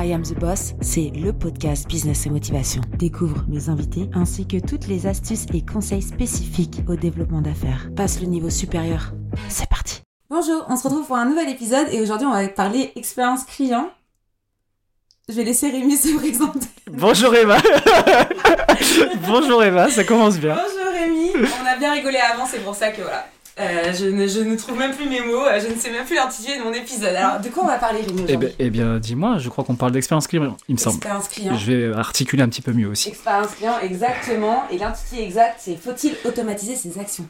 I Am the Boss, c'est le podcast Business et Motivation. Découvre mes invités ainsi que toutes les astuces et conseils spécifiques au développement d'affaires. Passe le niveau supérieur. C'est parti. Bonjour, on se retrouve pour un nouvel épisode et aujourd'hui on va parler expérience client. Je vais laisser Rémi se présenter. Bonjour Eva. Bonjour Eva, ça commence bien. Bonjour Rémi. On a bien rigolé avant, c'est pour ça que voilà. Euh, je, ne, je ne trouve même plus mes mots, euh, je ne sais même plus l'intitulé de mon épisode. Alors, de quoi on va parler, Rémi, Eh bien, eh bien dis-moi, je crois qu'on parle d'expérience client, il me semble. Expérience client. Je vais articuler un petit peu mieux aussi. Expérience client, exactement. Et l'intitulé exact, c'est Faut-il automatiser ses actions?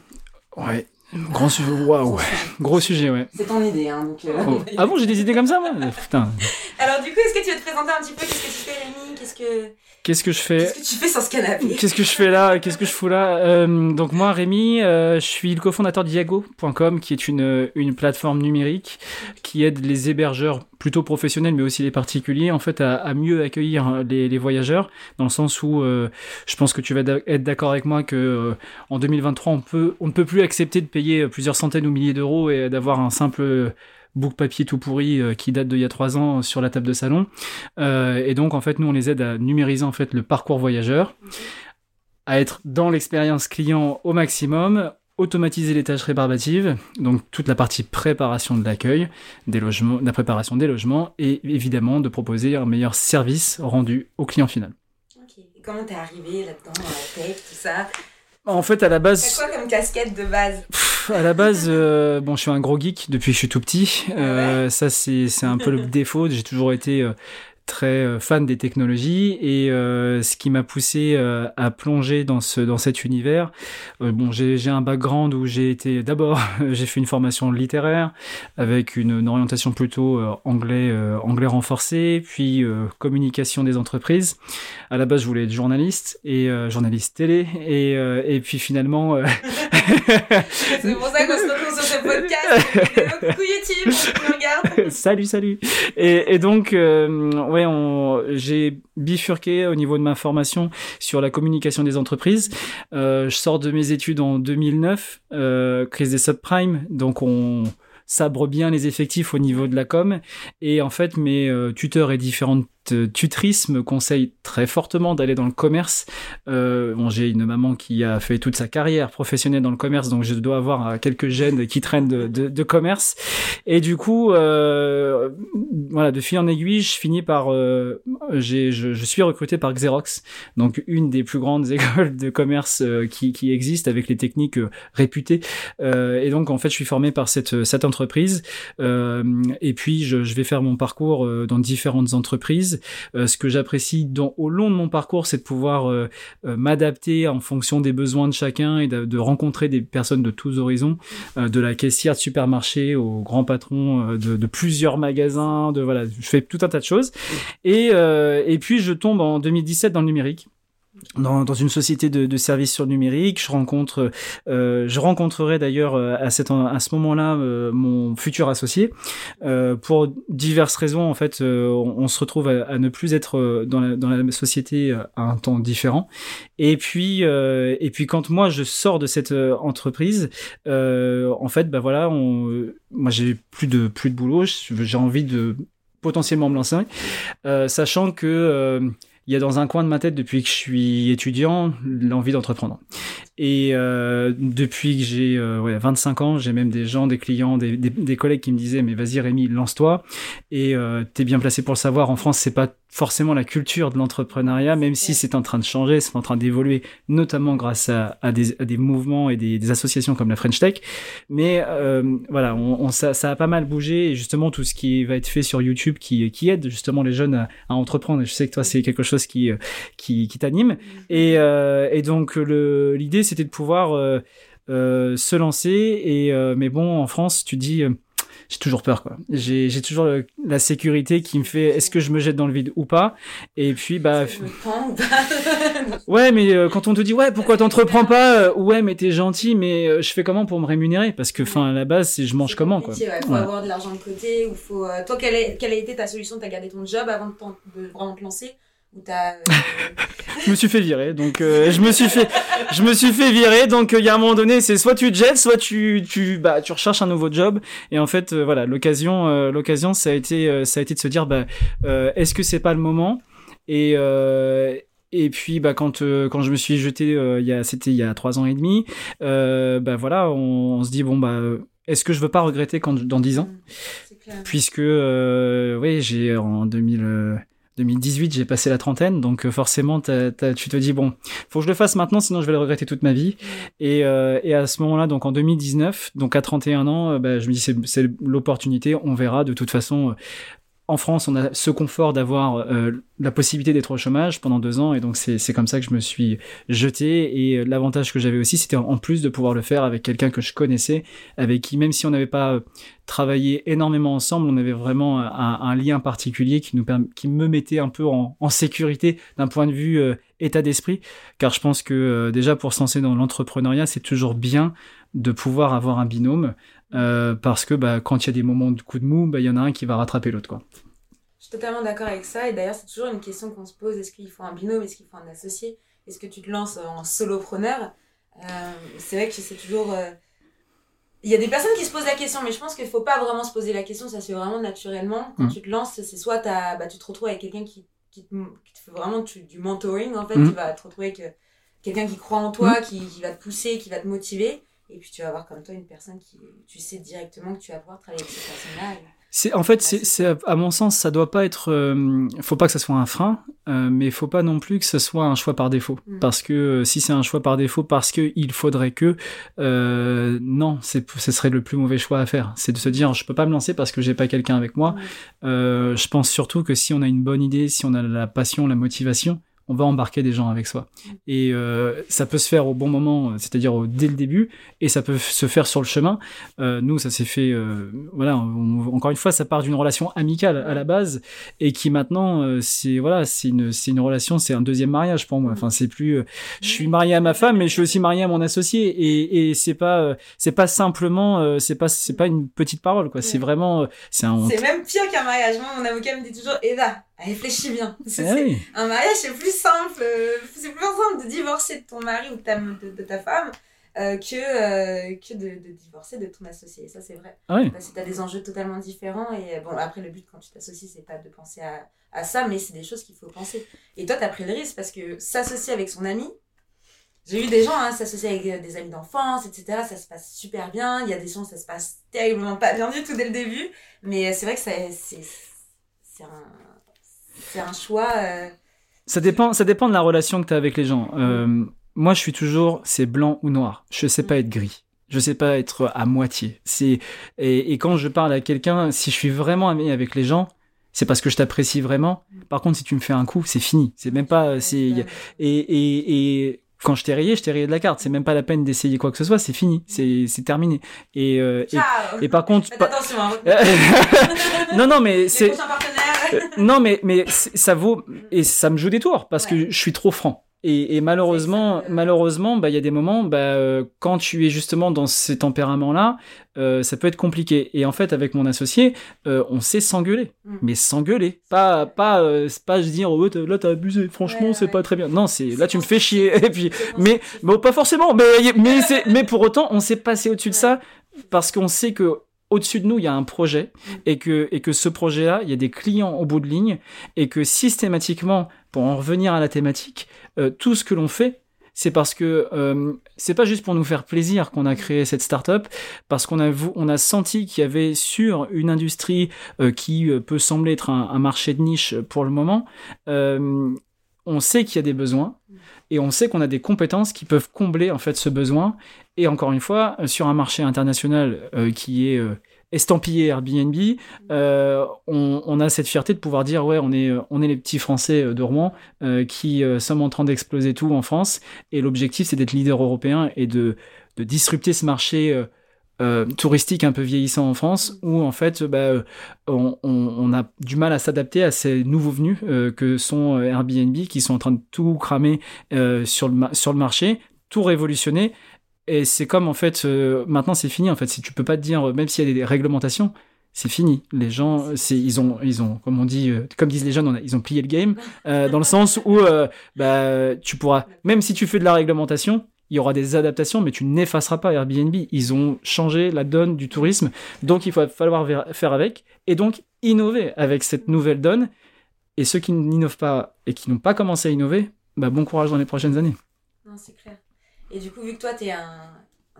Ouais, grand sujet, waouh, Gros sujet. gros sujet, ouais. C'est ton idée, hein, donc... euh, Oh. Ah bon, j'ai des idées comme ça, moi? Putain, Alors, du coup, est-ce que tu veux te présenter un petit peu? Qu'est-ce que tu fais, Rémi? Que... qu'est-ce que je fais Qu'est-ce que tu fais sur ce canapé? Qu'est-ce que je fais là? Qu'est-ce que je fous là? Euh, Donc moi, Rémi, euh, je suis le cofondateur d'Iago.com, qui est une, une plateforme numérique qui aide les hébergeurs plutôt professionnels, mais aussi les particuliers, en fait, à, à mieux accueillir les, les voyageurs, dans le sens où euh, je pense que tu vas être d'accord avec moi que en 2023, on peut, on ne peut plus accepter de payer plusieurs centaines ou milliers d'euros et d'avoir un simple book papier tout pourri euh, qui date d'il y a trois ans sur la table de salon. Euh, et donc, en fait, nous, on les aide à numériser en fait le parcours voyageur, à être dans l'expérience client au maximum, automatiser les tâches rébarbatives, donc toute la partie préparation de l'accueil, des logements, de la préparation des logements, et évidemment de proposer un meilleur service rendu au client final. Ok. Et comment t'es arrivé là-dedans, dans la tech, tout ça? En fait, à la base, quoi comme casquette de base? À la base, euh, bon, je suis un gros geek depuis que je suis tout petit. Euh, Ça, c'est c'est un peu le défaut. J'ai toujours été euh, très euh, fan des technologies et euh, ce qui m'a poussé euh, à plonger dans ce dans cet univers. euh, bon, j'ai un background où j'ai été d'abord j'ai fait une formation littéraire avec une, une orientation plutôt anglais anglais renforcé, puis communication des entreprises. À la base, je voulais être journaliste et journaliste télé et et puis finalement C'est pour ça qu'on se retrouve sur ce podcast. Coucou YouTube, tu nous regardes salut, salut. Et, et donc, euh, j'ai bifurqué au niveau de ma formation sur la communication des entreprises. Euh, je sors de mes études en 2009, euh, crise des subprimes, donc on sabre bien les effectifs au niveau de la com. Et en fait, mes euh, tuteurs et différentes tutrices me conseillent très fortement d'aller dans le commerce. Euh, bon, j'ai une maman qui a fait toute sa carrière professionnelle dans le commerce, donc je dois avoir euh, quelques gènes qui traînent de, commerce. Et du coup, euh, voilà, de fil en aiguille, je finis par, euh, je, suis recruté par Xerox, donc une des plus grandes écoles de commerce euh, qui, qui existent avec les techniques euh, réputées. Et donc, en fait, je suis formé par cette, cette entreprise. Et puis, je, je vais faire mon parcours dans différentes entreprises. Euh, ce que j'apprécie au long de mon parcours, c'est de pouvoir euh, euh, m'adapter en fonction des besoins de chacun et de, rencontrer des personnes de tous horizons, de la caissière de supermarché au grand patron de, plusieurs magasins, je fais tout un tas de choses. Et puis je tombe en 2017 dans le numérique. Dans, une société de, services sur le numérique, je rencontre, euh, je rencontrerai d'ailleurs euh, à, à ce moment-là euh, mon futur associé. Pour diverses raisons, en fait, on, se retrouve à, ne plus être dans la, dans la société à un temps différent. Et puis, et puis quand moi je sors de cette entreprise, en fait, bah voilà, moi j'ai plus de plus de boulot, j'ai envie de potentiellement me lancer, sachant que il y a dans un coin de ma tête depuis que je suis étudiant l'envie d'entreprendre. Et euh, depuis que j'ai euh, ouais, 25 ans, j'ai même des gens, des clients, des, des, des collègues qui me disaient mais vas-y Rémi, lance-toi. Et euh, t'es bien placé pour le savoir. En France, c'est pas forcément la culture de l'entrepreneuriat, même si c'est en train de changer, c'est en train d'évoluer, notamment grâce à, à, des, à des mouvements et des, associations comme la French Tech. Mais euh, voilà, on, on, ça, ça a pas mal bougé et justement tout ce qui va être fait sur YouTube qui, qui aide justement les jeunes à, à entreprendre. Et je sais que toi, c'est quelque chose qui, qui, qui t'anime. Et, euh, et donc l'idée, c'était de pouvoir euh, euh, se lancer. Et euh, mais bon, en France, tu dis j'ai toujours peur quoi. J'ai j'ai toujours le- la sécurité qui me fait est-ce que je me jette dans le vide ou pas? Et puis bah ouais mais quand on te dit ouais pourquoi t'entreprends pas ouais mais t'es gentil mais je fais comment pour me rémunérer? Parce que enfin à la base c'est je mange comment quoi. ouais. Faut avoir de l'argent de côté ou faut. Toi, quelle, est- quelle a été ta solution T'as gardé ton job avant de, de vraiment te lancer? T'as je me suis fait virer, donc euh, je me suis fait, je me suis fait virer. Donc il y a un moment donné, c'est soit tu te jettes, soit tu, tu, bah, tu recherches un nouveau job. Et en fait, euh, voilà, l'occasion, euh, l'occasion, ça a été, ça a été de se dire, bah, est-ce que c'est pas le moment? Et et puis bah quand quand je me suis jeté, il y a, c'était il y a trois ans et demi. bah voilà, on, se dit bon bah est-ce que je veux pas regretter quand dans dix ans? Mmh, Puisque oui, j'ai en 2000 2018, j'ai passé la trentaine, donc euh, forcément, tu te dis bon, faut que je le fasse maintenant, sinon je vais le regretter toute ma vie. Et, euh, à ce moment-là, donc en 2019, donc à 31 ans, euh, bah, je me dis c'est l'opportunité, on verra. De toute façon, en France, on a ce confort d'avoir euh, la possibilité d'être au chômage pendant deux ans, et donc c'est comme ça que je me suis jeté. Et euh, l'avantage que j'avais aussi, c'était en plus de pouvoir le faire avec quelqu'un que je connaissais, avec qui, même si on n'avait pas euh, travaillé énormément ensemble, on avait vraiment un, lien particulier qui nous qui me mettait un peu en, sécurité d'un point de vue état d'esprit, car je pense que déjà pour se lancer dans l'entrepreneuriat, c'est toujours bien de pouvoir avoir un binôme euh, parce que bah, quand il y a des moments de coup de mou, bah, il y en a un qui va rattraper l'autre. Quoi. Je suis totalement d'accord avec ça. Et d'ailleurs, c'est toujours une question qu'on se pose est-ce qu'il faut un binôme? Est-ce qu'il faut un associé? Est-ce que tu te lances en solopreneur? Euh, C'est vrai que c'est toujours. Euh, il y a des personnes qui se posent la question, mais je pense qu'il ne faut pas vraiment se poser la question, ça se fait vraiment naturellement. Quand mm. tu te lances, c'est soit bah, tu te retrouves avec quelqu'un qui, qui, te, fait vraiment du mentoring, en fait, mm. tu vas te retrouver avec quelqu'un qui croit en toi, mm. qui, qui, va te pousser, qui va te motiver. Et puis tu vas avoir comme toi une personne qui, tu sais directement que tu vas pouvoir travailler avec cette personne-là. C'est en fait, c'est à mon sens, ça doit pas être. Euh, faut pas que ça soit un frein, euh, mais il faut pas non plus que ce soit un choix par défaut. Mm. Parce que euh, si c'est un choix par défaut, parce que il faudrait que, euh, non, c'est ce serait le plus mauvais choix à faire. C'est de se dire, je peux pas me lancer parce que j'ai pas quelqu'un avec moi. Mm. je pense surtout que si on a une bonne idée, si on a la passion, la motivation, on va embarquer des gens avec soi. Et euh, ça peut se faire au bon moment, c'est-à-dire dès le début, et ça peut se faire sur le chemin. Euh, nous, ça s'est fait, euh, voilà, encore une fois, ça part d'une relation amicale à la base, et qui maintenant, c'est voilà, c'est une, c'est une relation, c'est un deuxième mariage pour moi. Enfin, c'est plus, je suis marié à ma femme, mais je suis aussi marié à mon associé, et, et c'est pas, c'est pas simplement, c'est pas, c'est pas une petite parole, quoi. C'est vraiment, c'est un. C'est même pire qu'un mariage. Moi, mon avocat me dit toujours, Eva, réfléchis bien. Eh un mariage, c'est plus simple. Euh, c'est plus simple de divorcer de ton mari ou de ta, de, ta femme euh, que, euh, que de, de, divorcer de ton associé. ça, c'est vrai. Ah Parce que tu as des enjeux totalement différents. Et bon, après, le but quand tu t'associes, c'est pas de penser à, à ça, mais c'est des choses qu'il faut penser. Et toi, tu as pris le risque parce que s'associer avec son ami, j'ai eu des gens hein, s'associer avec des amis d'enfance, etc. Ça se passe super bien. Il y a des gens, ça se passe terriblement pas bien du tout dès le début. Mais c'est vrai que c'est un c'est un choix. Euh, ça dépend, ça dépend de la relation que tu as avec les gens. Euh, moi, je suis toujours, c'est blanc ou noir. Je sais pas être gris. Je sais pas être à moitié. C'est et, quand je parle à quelqu'un, si je suis vraiment ami avec les gens, c'est parce que je t'apprécie vraiment. Par contre, si tu me fais un coup, c'est fini. C'est même pas. C'est et, et, et quand je t'ai rayé, je t'ai rayé de la carte. C'est même pas la peine d'essayer quoi que ce soit. C'est fini. C'est c'est terminé. Et, euh, et, par contre. attention. Hein. non non mais c'est. Euh, non, mais, mais ça vaut, et ça me joue des tours parce que je suis trop franc. Et, et malheureusement, malheureusement, bah il y a des moments, bah euh, quand tu es justement dans ces tempéraments-là, euh, ça peut être compliqué. Et en fait, avec mon associé, on sait s'engueuler, mm. mais s'engueuler, pas pas pas je dire oh, là t'as abusé, franchement c'est pas très bien. Non, c'est là tu me fais chier. Et puis, mais bon, pas forcément, mais mais c'est mais pour autant, on sait passer au-dessus de ça parce qu'on sait que au-dessus de nous, il y a un projet mm. et que, et que ce projet-là, il y a des clients au bout de ligne et que systématiquement, pour en revenir à la thématique, euh, tout ce que l'on fait, c'est parce que euh, c'est pas juste pour nous faire plaisir qu'on a créé cette startup, parce qu'on a on a senti qu'il y avait sur une industrie euh, qui euh, peut sembler être un, un, marché de niche pour le moment, on sait qu'il y a des besoins et on sait qu'on a des compétences qui peuvent combler en fait ce besoin et encore une fois, euh, sur un marché international euh, qui est euh, estampillé Airbnb, on, a cette fierté de pouvoir dire ouais, on est, on est les petits Français de Rouen qui sommes en train d'exploser tout en France. Et l'objectif, c'est d'être leader européen et de, de disrupter ce marché. Touristique un peu vieillissant en France où en fait bah, on, a du mal à s'adapter à ces nouveaux venus que sont Airbnb qui sont en train de tout cramer sur, le sur le marché tout révolutionner et c'est comme en fait, euh, maintenant c'est fini en fait. Si tu peux pas te dire, même s'il y a des réglementations, c'est fini. Les gens, ils ont ils ont comme on dit euh, comme disent les jeunes, ils ont plié le game euh, dans le sens où euh, bah tu pourras même si tu fais de la réglementation, il y aura des adaptations, mais tu n'effaceras pas Airbnb. Ils ont changé la donne du tourisme, donc il va falloir faire avec et donc innover avec cette nouvelle donne. Et ceux qui n'innovent pas et qui n'ont pas commencé à innover, bah bon courage dans les prochaines années. Non, c'est clair. Et du coup, vu que toi, tu es un,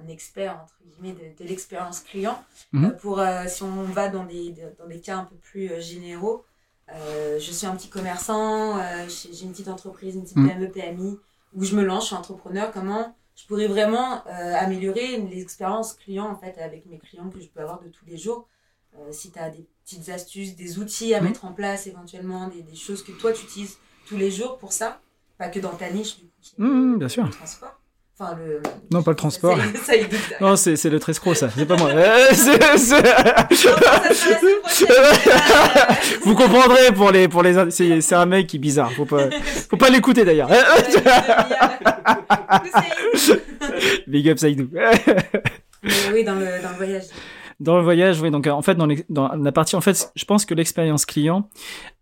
un expert, entre guillemets, de, de l'expérience client, Mhm. euh, pour, euh, si on va dans des, dans des cas un peu plus euh, généraux, je suis un petit commerçant, j'ai j'ai une petite entreprise, une petite Mhm. PME, PMI, où je me lance, je suis entrepreneur, comment je pourrais vraiment euh, améliorer l'expérience client, en fait, avec mes clients que je peux avoir de tous les jours Euh, si tu as des petites astuces, des outils à Mhm. mettre en place éventuellement, des, des choses que toi tu utilises tous les jours pour ça, pas que dans ta niche du coup. Mhm, le- bien sûr. Le transport. Enfin, le... Non, pas le transport. Ça, ça, doute. Non, c'est c'est le Trescro, ça. C'est pas moi. Euh, ça. Vous comprendrez pour les pour les c'est c'est un mec qui est bizarre. Faut pas faut pas l'écouter d'ailleurs. Big up Saïdou. Mais oui, dans le, dans le voyage. Dans le voyage, oui. Donc en fait dans, les- dans la partie en fait, je pense que l'expérience client,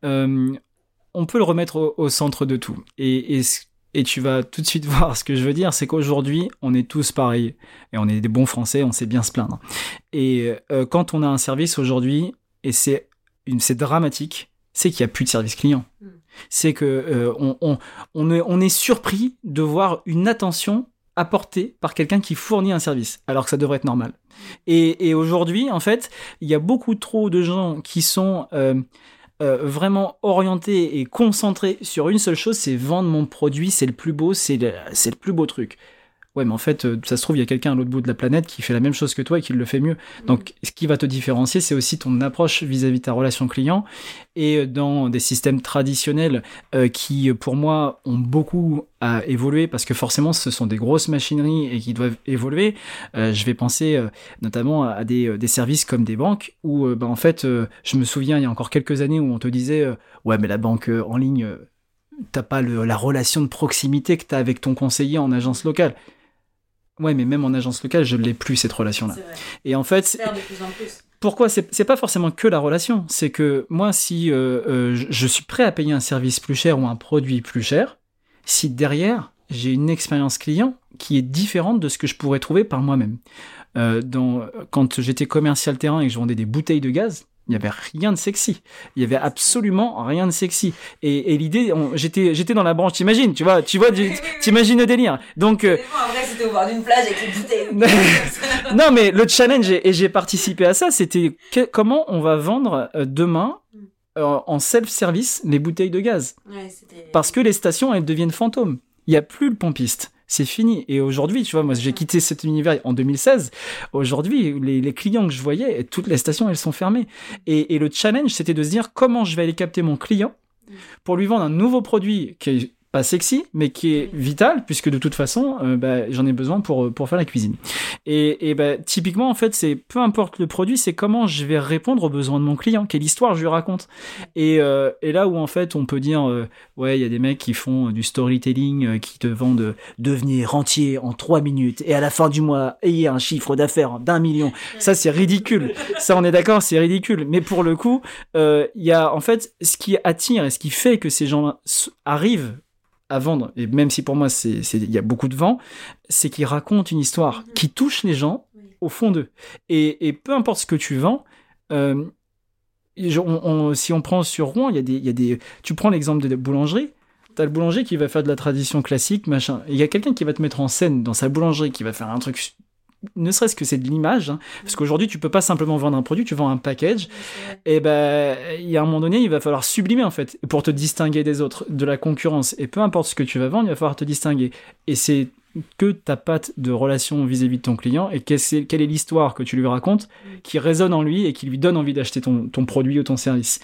euh, on peut le remettre au, au centre de tout. Et, et ce- et tu vas tout de suite voir ce que je veux dire, c'est qu'aujourd'hui on est tous pareils et on est des bons Français, on sait bien se plaindre. Et euh, quand on a un service aujourd'hui et c'est dramatique, c'est qu'il y a plus de service client. Mm. C'est que euh, on, on, on, est, surpris de voir une attention apportée par quelqu'un qui fournit un service, alors que ça devrait être normal. Et, et aujourd'hui, en fait, il y a beaucoup trop de gens qui sont euh, euh, vraiment orientés et concentrés sur une seule chose, c'est vendre mon produit, c'est le plus beau, c'est le plus beau truc. Ouais, mais en fait, euh, ça se trouve, il y a quelqu'un à l'autre bout de la planète qui fait la même chose que toi et qui le fait mieux. Donc, ce qui va te différencier, c'est aussi ton approche vis-à-vis de ta relation client. Et euh, dans des systèmes traditionnels euh, qui, pour moi, ont beaucoup à évoluer parce que forcément, ce sont des grosses machineries et qui doivent évoluer. euh, je vais penser euh, notamment à des, des services comme des banques où, bah, en fait, je me souviens il y a encore quelques années où on te disait, ouais, mais la banque en ligne, t'as pas le- la relation de proximité que t'as avec ton conseiller en agence locale. Ouais, mais même en agence locale, je l'ai plus cette relation-là. Et en fait, de plus en plus. pourquoi c'est pas forcément que la relation c'est que moi si euh, euh, je- je suis prêt à payer un service plus cher ou un produit plus cher si derrière j'ai une expérience client qui est différente de ce que je pourrais trouver par moi-même Euh, quand j'étais commercial terrain et que je vendais des bouteilles de gaz il y avait rien de sexy il y avait absolument rien de sexy et, et l'idée j'étais j'étais dans la branche t'imagines tu vois tu vois t'imagines le délire donc euh, Mais bon, en vrai, c'était au bord d'une plage avec les bouteilles. non, mais le challenge, et et j'ai participé à ça, c'était comment on va vendre euh, demain euh, en self-service les bouteilles de gaz? Ouais, Parce que les stations, elles deviennent fantômes. Il n'y a plus le pompiste. C'est fini. Et aujourd'hui, tu vois, moi, j'ai quitté cet univers en 2016. Aujourd'hui, les, clients que je voyais, toutes les stations, elles sont fermées. Et, et le challenge, c'était de se dire comment je vais aller capter mon client pour lui vendre un nouveau produit qui est pas sexy, mais qui est vital, puisque de toute façon, euh, bah, j'en ai besoin pour, pour faire la cuisine. Et, et bah, typiquement, en fait, c'est peu importe le produit, c'est comment je vais répondre aux besoins de mon client, quelle histoire je lui raconte. Et, euh, et là où, en fait, on peut dire, euh, ouais, il y a des mecs qui font du storytelling, euh, qui te vendent euh, devenir rentier en trois minutes, et à la fin du mois, ayez un chiffre d'affaires d'un million. Ça, c'est ridicule. Ça, on est d'accord, c'est ridicule. Mais pour le coup, euh, il y a, en fait, ce qui attire et ce qui fait que ces gens arrivent à vendre, et même si pour moi c'est, il y a beaucoup de vent, c'est qu'ils racontent une histoire Mhm. qui touche les gens Oui. au fond d'eux. Et, et peu importe ce que tu vends, euh, on- on- si on prend sur Rouen, il y a des, il y a des, tu prends l'exemple de la boulangerie, t'as le boulanger qui va faire de la tradition classique, machin. Il y a quelqu'un qui va te mettre en scène dans sa boulangerie, qui va faire un truc, ne serait-ce que c'est de l'image, hein, parce qu'aujourd'hui tu peux pas simplement vendre un produit, tu vends un package, et ben il y a un moment donné, il va falloir sublimer en fait pour te distinguer des autres, de la concurrence. Et peu importe ce que tu vas vendre, il va falloir te distinguer. Et c'est que ta patte de relation vis-à-vis de ton client et quelle est, quelle est l'histoire que tu lui racontes qui résonne en lui et qui lui donne envie d'acheter ton, ton produit ou ton service.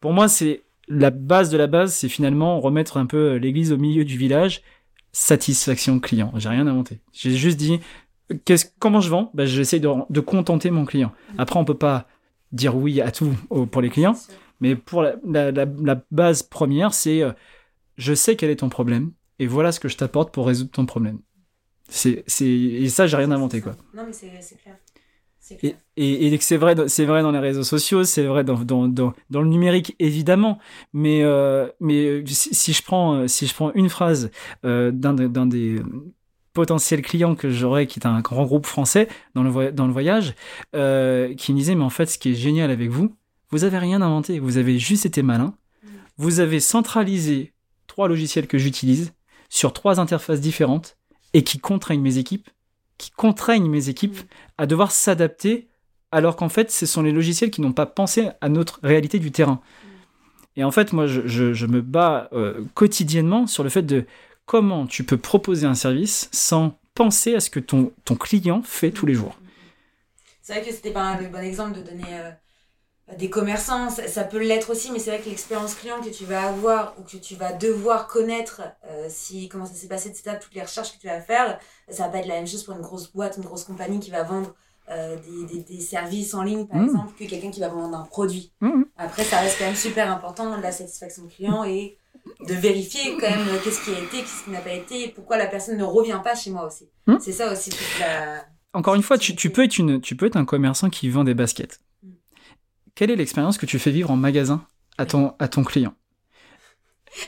Pour moi, c'est la base de la base, c'est finalement remettre un peu l'église au milieu du village. Satisfaction client. J'ai rien inventé. J'ai juste dit comment je vends? Ben, J'essaie de, de contenter mon client. Après, on peut pas dire oui à tout pour les clients. Mais pour la, la, la- la base première, c'est euh, je sais quel est ton problème et voilà ce que je t'apporte pour résoudre ton problème. C'est, c'est, et ça, j'ai rien inventé, quoi. Non, mais c'est c'est clair. Et, et, et c'est vrai, c'est vrai dans les réseaux sociaux, c'est vrai dans, dans, dans, dans, le numérique évidemment. Mais euh, mais si, si, je prends si je prends une phrase euh, d'un d'un des potentiels clients que j'aurais, qui est un grand groupe français dans le dans le voyage, euh, qui me disait mais en fait ce qui est génial avec vous, vous avez rien inventé, vous avez juste été malin, mm. vous avez centralisé trois logiciels que j'utilise sur trois interfaces différentes et qui contraignent mes équipes qui contraignent mes équipes à devoir s'adapter alors qu'en fait, ce sont les logiciels qui n'ont pas pensé à notre réalité du terrain. Et en fait, moi, je, je, me bats euh, quotidiennement sur le fait de comment tu peux proposer un service sans penser à ce que ton, ton client fait tous les jours. C'est vrai que c'était pas un bon exemple de donner euh, des commerçants, ça, peut l'être aussi, mais c'est vrai que l'expérience client que tu vas avoir ou que tu vas devoir connaître, euh, si comment ça s'est passé, etc., toutes les recherches que tu vas faire, ça va pas être la même chose pour une grosse boîte, une grosse compagnie qui va vendre euh, des, des, des, services en ligne, par mmh. exemple, que quelqu'un qui va vendre un produit. Mmh. Après, ça reste quand même super important, la satisfaction client et de vérifier quand même euh, qu'est-ce qui a été, qu'est-ce qui n'a pas été, et pourquoi la personne ne revient pas chez moi aussi. Mmh. C'est ça aussi la... Encore une fois, tu, tu, peux être une, tu peux être un commerçant qui vend des baskets quelle est l'expérience que tu fais vivre en magasin à ton, à ton client?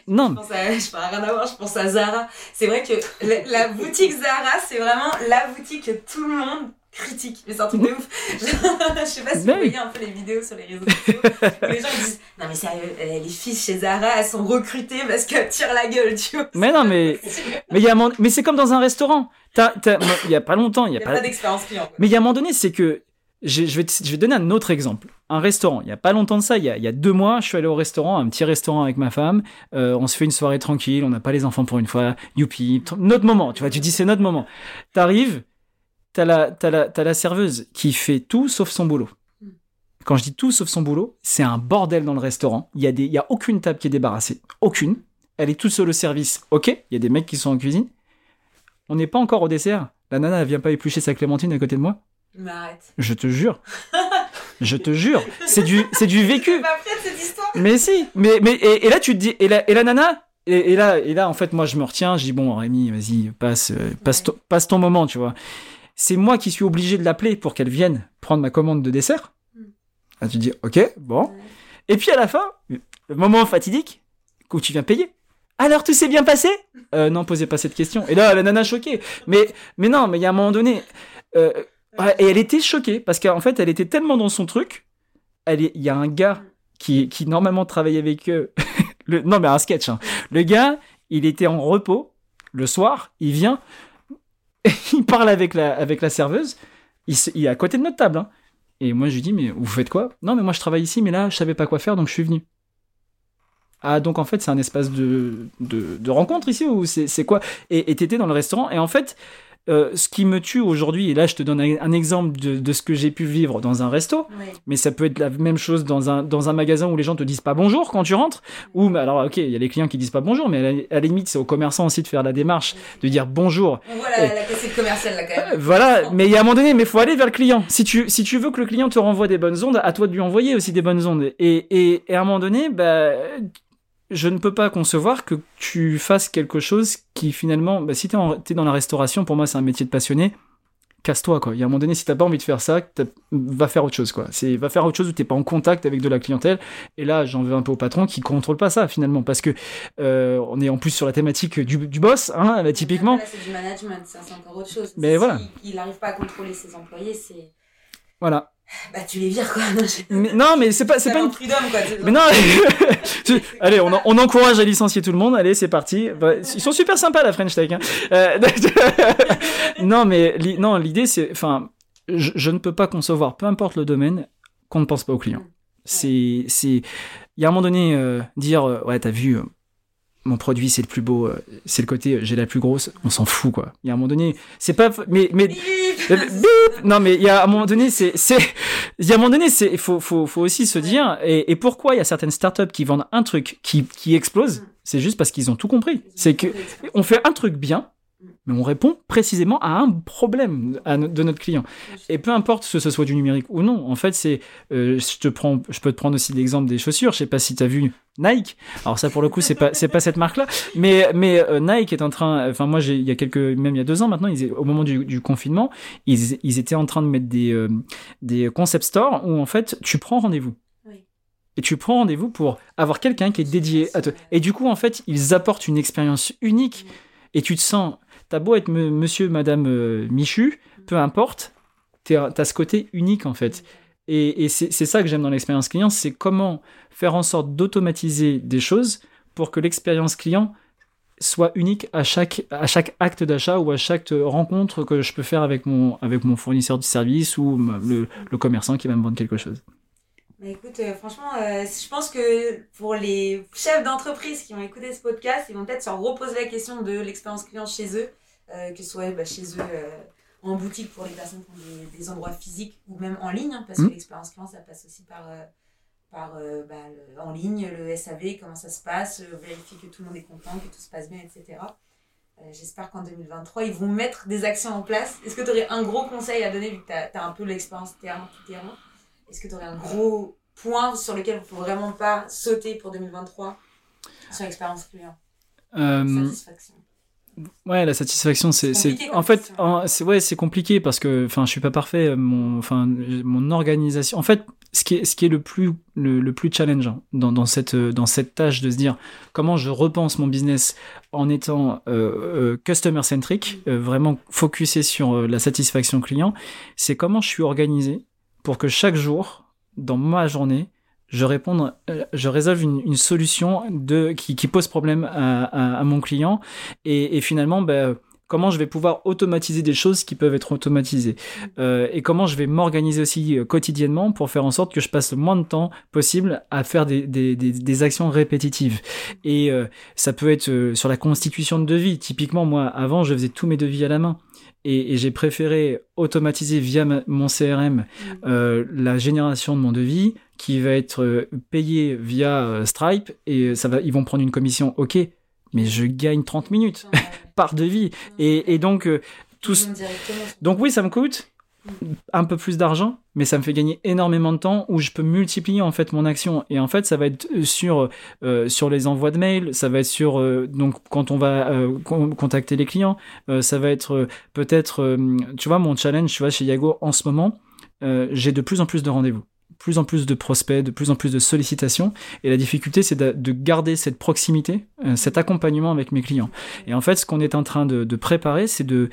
Non. Je pense à, je rien à voir, je pense à Zara. C'est vrai que la, boutique Zara, c'est vraiment la boutique que tout le monde critique. Mais c'est un truc de ouf. je sais pas si vous ben voyez un peu les vidéos sur les réseaux sociaux. les gens disent Non, mais sérieux, les filles chez Zara, elles sont recrutées parce qu'elles tirent la gueule, tu vois. Mais non, mais. mais, y a mais c'est comme dans un restaurant. Il y a pas longtemps. Il y a, pas, pas d'expérience client. Mais il y a un moment donné, c'est que je, vais je vais donner un autre exemple. Un restaurant. Il n'y a pas longtemps de ça, il y, a, il y, a, deux mois, je suis allé au restaurant, un petit restaurant avec ma femme. Euh, on se fait une soirée tranquille, on n'a pas les enfants pour une fois. Youpi, notre moment. Tu vois, tu dis c'est notre moment. T'arrives, t'as la, t'as la, t'as la serveuse qui fait tout sauf son boulot. Quand je dis tout sauf son boulot, c'est un bordel dans le restaurant. Il y a des, il y a aucune table qui est débarrassée, aucune. Elle est toute seule au service. Ok, il y a des mecs qui sont en cuisine. On n'est pas encore au dessert. La nana, elle vient pas éplucher sa clémentine à côté de moi. Mais arrête. Je te jure. je te jure. C'est du, c'est du vécu. Pas cette histoire. Mais si. Mais, mais, et, là, tu te dis, et la, et la nana, et, là, et là, en fait, moi, je me retiens, je dis, bon, Rémi, vas-y, passe, euh, passe, passe ton moment, tu vois. C'est moi qui suis obligé de l'appeler pour qu'elle vienne prendre ma commande de dessert. Hmm. Là, tu dis, ok, bon. Et puis à la fin, le moment fatidique, où tu viens payer. Alors tout s'est bien passé? Euh, Non, posez pas cette question. Et là, la nana choquée. Mais, mais non, mais il y a un moment donné, euh, et elle était choquée parce qu'en fait, elle était tellement dans son truc. Il y a un gars qui, qui normalement travaille avec eux. le, non, mais un sketch. Hein. Le gars, il était en repos le soir. Il vient, il parle avec la, avec la serveuse. Il, est à côté de notre table. Hein. Et moi, je lui dis, mais vous faites quoi? Non, mais moi, je travaille ici, mais là, je savais pas quoi faire, donc je suis venu. Ah, donc en fait, c'est un espace de, de, de rencontre ici ou c'est quoi? Et t'étais dans le restaurant, et en fait, euh, ce qui me tue aujourd'hui, et là je te donne un, exemple de, ce que j'ai pu vivre dans un resto, mais ça peut être la même chose dans un, dans un magasin où les gens te disent pas bonjour quand tu rentres, ou alors ok, il y a les clients qui disent pas bonjour, mais à la, limite c'est aux commerçants aussi de faire la démarche, de dire bonjour. Voilà la cassette commerciale là quand même. Euh, voilà, mais il y a un moment donné, mais faut aller vers le client. Si tu, si tu veux que le client te renvoie des bonnes ondes, à toi de lui envoyer aussi des bonnes ondes. Et, et, et à un moment donné, bah, je ne peux pas concevoir que tu fasses quelque chose qui finalement, bah, si tu es, dans la restauration, pour moi c'est un métier de passionné, casse-toi quoi. Il y a un moment donné, si t'as pas envie de faire ça, va faire autre chose quoi. C'est va faire autre chose où t'es pas en contact avec de la clientèle. Et là, j'en veux un peu au patron qui contrôle pas ça finalement, parce que euh, on est en plus sur la thématique du, du boss, hein, typiquement. Là, c'est du management, c'est encore autre chose. Mais voilà. Il n'arrive pas à contrôler ses employés, c'est. Voilà. Bah tu les vires quoi. Non, mais, c'est pas c'est pas une freedom quoi. Mais non. allez, on, on, encourage à licencier tout le monde. Allez, c'est parti. Bah, ils sont super sympas la French Tech. Hein. Euh, non, mais non, l'idée c'est, enfin, je, je, ne peux pas concevoir, peu importe le domaine, qu'on ne pense pas aux clients. C'est c'est, il y a un moment donné euh, dire euh, ouais t'as vu mon produit c'est le plus beau, c'est le côté j'ai la plus grosse, on s'en fout quoi. Il y a un moment donné, c'est pas mais mais non, mais il y a un moment donné, c'est, c'est, il y a un moment donné, c'est, il faut, faut, faut aussi se dire, et, et pourquoi il y a certaines startups qui vendent un truc qui, qui explose, c'est juste parce qu'ils ont tout compris. C'est que, on fait un truc bien, mais on répond précisément à un problème de notre client. Et peu importe que ce soit du numérique ou non, en fait, c'est, euh, je te prends, je peux te prendre aussi l'exemple des chaussures. Je sais pas si tu as vu Nike. Alors ça, pour le coup, c'est pas, c'est pas cette marque-là, mais mais euh, Nike est en train. Enfin, moi, j'ai, il y a quelques, même il y a deux ans maintenant, ils, au moment du, du confinement, ils, ils, étaient en train de mettre des euh, des concept stores où en fait, tu prends rendez-vous et tu prends rendez-vous pour avoir quelqu'un qui est dédié à toi. Et du coup, en fait, ils apportent une expérience unique et tu te sens T'as beau être monsieur, madame euh, Michu, peu importe, t'as ce côté unique en fait. Et, c'est ça que j'aime dans l'expérience client, c'est comment faire en sorte d'automatiser des choses pour que l'expérience client soit unique à chaque, à chaque acte d'achat ou à chaque rencontre que je peux faire avec mon, avec mon fournisseur de service ou le, le commerçant qui va me vendre quelque chose. Bah écoute, euh, franchement, euh, je pense que pour les chefs d'entreprise qui vont écouter ce podcast, ils vont peut-être se reposer la question de l'expérience client chez eux, euh, que ce soit bah, chez eux en boutique pour les personnes qui ont des, endroits physiques ou même en ligne, hein, parce que mmh. l'expérience client, ça passe aussi par, par bah, en ligne, le SAV, comment ça se passe, vérifier que tout le monde est content, que tout se passe bien, etc. J'espère qu'en 2023, ils vont mettre des actions en place. Est-ce que tu aurais un gros conseil à donner vu que tu as, as, un peu l'expérience terrain, tout terrain? Est-ce que tu aurais un gros point sur lequel il ne faut vraiment pas sauter pour 2023 sur l'expérience client? Euh, Satisfaction. Ouais, la satisfaction, c'est, en fait, c'est ouais, c'est compliqué parce que, enfin, je suis pas parfait. Mon, enfin, mon organisation. En fait, ce qui est, ce qui est le plus, le, plus challengeant dans, dans, cette, dans cette tâche de se dire comment je repense mon business en étant euh, euh, customer centric, vraiment focusé sur la satisfaction client, c'est comment je suis organisé pour que chaque jour, dans ma journée, je réponde, euh, je résolve une, solution de, qui, pose problème à, mon client. Et, finalement, ben, comment je vais pouvoir automatiser des choses qui peuvent être automatisées? Euh, et comment je vais m'organiser aussi euh, quotidiennement pour faire en sorte que je passe le moins de temps possible à faire des, actions répétitives? Et ça peut être sur la constitution de devis. Typiquement moi avant je faisais tous mes devis à la main et, j'ai préféré automatiser via mon CRM mm. euh, la génération de mon devis qui va être euh, payé via euh, Stripe et ça va, ils vont prendre une commission, ok, mais je gagne 30 minutes par devis. Et, et donc tous. Donc oui, ça me coûte, un peu plus d'argent, mais ça me fait gagner énormément de temps où je peux multiplier en fait mon action. Et en fait, ça va être sur euh, sur les envois de mails, ça va être sur euh, donc quand on va euh, contacter les clients, ça va être peut-être, tu vois, mon challenge, tu vois, chez Yago en ce moment, j'ai de plus en plus de rendez-vous plus en plus de prospects, de plus en plus de sollicitations. Et la difficulté, c'est de, garder cette proximité, cet accompagnement avec mes clients. Et en fait, ce qu'on est en train de, préparer, c'est de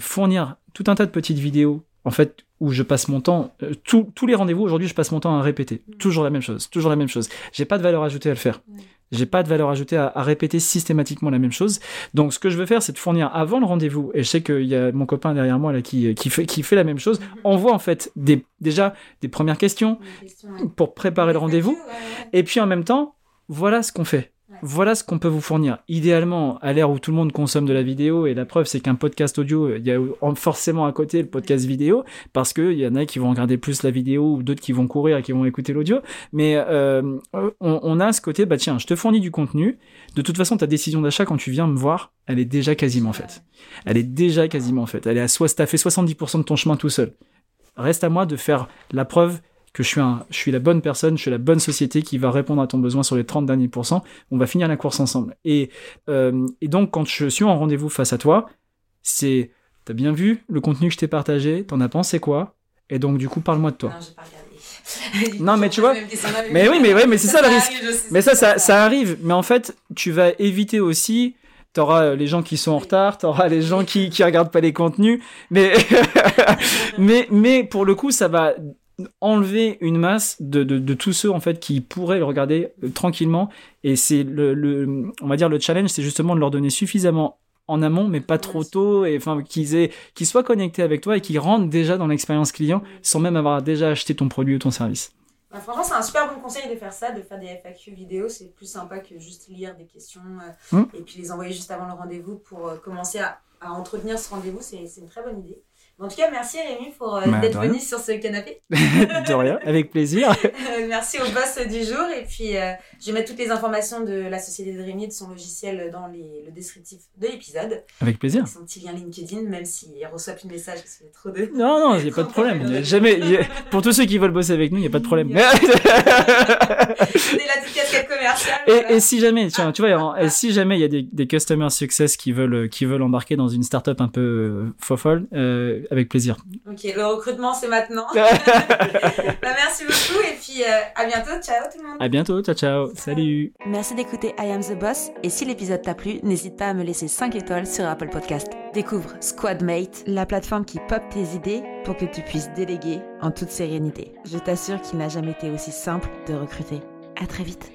fournir tout un tas de petites vidéos en fait, où je passe mon temps, euh, tous les rendez-vous aujourd'hui, je passe mon temps à répéter. Mm. Toujours la même chose, toujours la même chose. J'ai pas de valeur ajoutée à le faire. J'ai pas de valeur ajoutée à, répéter systématiquement la même chose. Donc, ce que je veux faire, c'est de fournir avant le rendez-vous. Et je sais qu'il y a mon copain derrière moi là qui, qui, fait, qui fait la même chose. Mm-hmm. On voit en fait des, déjà des premières questions pour préparer le rendez-vous. Et puis en même temps, voilà ce qu'on fait. Voilà ce qu'on peut vous fournir. Idéalement, à l'ère où tout le monde consomme de la vidéo, et la preuve, c'est qu'un podcast audio, il y a forcément à côté le podcast vidéo, parce qu'il y en a qui vont regarder plus la vidéo, ou d'autres qui vont courir et qui vont écouter l'audio. Mais euh, on, a ce côté, bah tiens, je te fournis du contenu. De toute façon, ta décision d'achat, quand tu viens me voir, elle est déjà quasiment faite. Elle est déjà quasiment faite. Elle est à soit, t'as fait 70% de ton chemin tout seul. Reste à moi de faire la preuve que je suis, un, je suis la bonne personne, je suis la bonne société qui va répondre à ton besoin sur les 30 derniers pourcents. On va finir la course ensemble. Et, euh, et donc, quand je suis en rendez-vous face à toi, c'est, t'as bien vu le contenu que je t'ai partagé, t'en as pensé quoi? Et donc, du coup, parle-moi de toi. Non, j'ai pas regardé. non, mais tu vois. Mais oui, mais, ouais, mais c'est ça, le risque. mais ça, ça, ça arrive. Mais en fait, tu vas éviter aussi T'auras les gens qui sont en retard, t'auras les gens qui qui regardent pas les contenus, mais mais mais pour le coup ça va enlever une masse de, de, tous ceux en fait qui pourraient le regarder euh, tranquillement et c'est le, le, on va dire le challenge c'est justement de leur donner suffisamment en amont mais pas trop tôt et enfin qu'ils aient qu'ils soient connectés avec toi et qu'ils rentrent déjà dans l'expérience client sans même avoir déjà acheté ton produit ou ton service. Bah, franchement, c'est un super bon conseil de faire ça, de faire des FAQ vidéo. C'est plus sympa que juste lire des questions euh, mmh. et puis les envoyer juste avant le rendez-vous pour euh, commencer à, à entretenir ce rendez-vous. C'est une très bonne idée. En tout cas, merci Rémi pour euh, bah, d'être venu sur ce canapé. de rien, avec plaisir. Euh, merci au boss du jour. Et puis, euh, je vais mettre toutes les informations de la société de Rémi, de son logiciel, dans le descriptif de l'épisode. Avec plaisir. Son petit lien LinkedIn, même s'il reçoit plus de messages parce qu'il a trop de. Non, non, il n'y a pas de problème. jamais, Pour tous ceux qui veulent bosser avec nous, il n'y a pas de problème. la petite casquette commerciale. Et, et, si jamais, tu vois, tu vois et si jamais il y a des, des customer success qui veulent, qui veulent embarquer dans une startup un peu fofolle, avec plaisir. Ok, le recrutement c'est maintenant. bah, merci beaucoup et puis euh, à bientôt. Ciao tout le monde. À bientôt. Ciao ciao. Salut. Merci d'écouter I Am the Boss et si l'épisode t'a plu, n'hésite pas à me laisser 5 étoiles sur Apple Podcast. Découvre Squadmate, la plateforme qui pop tes idées pour que tu puisses déléguer en toute sérénité. Je t'assure qu'il n'a jamais été aussi simple de recruter. À très vite.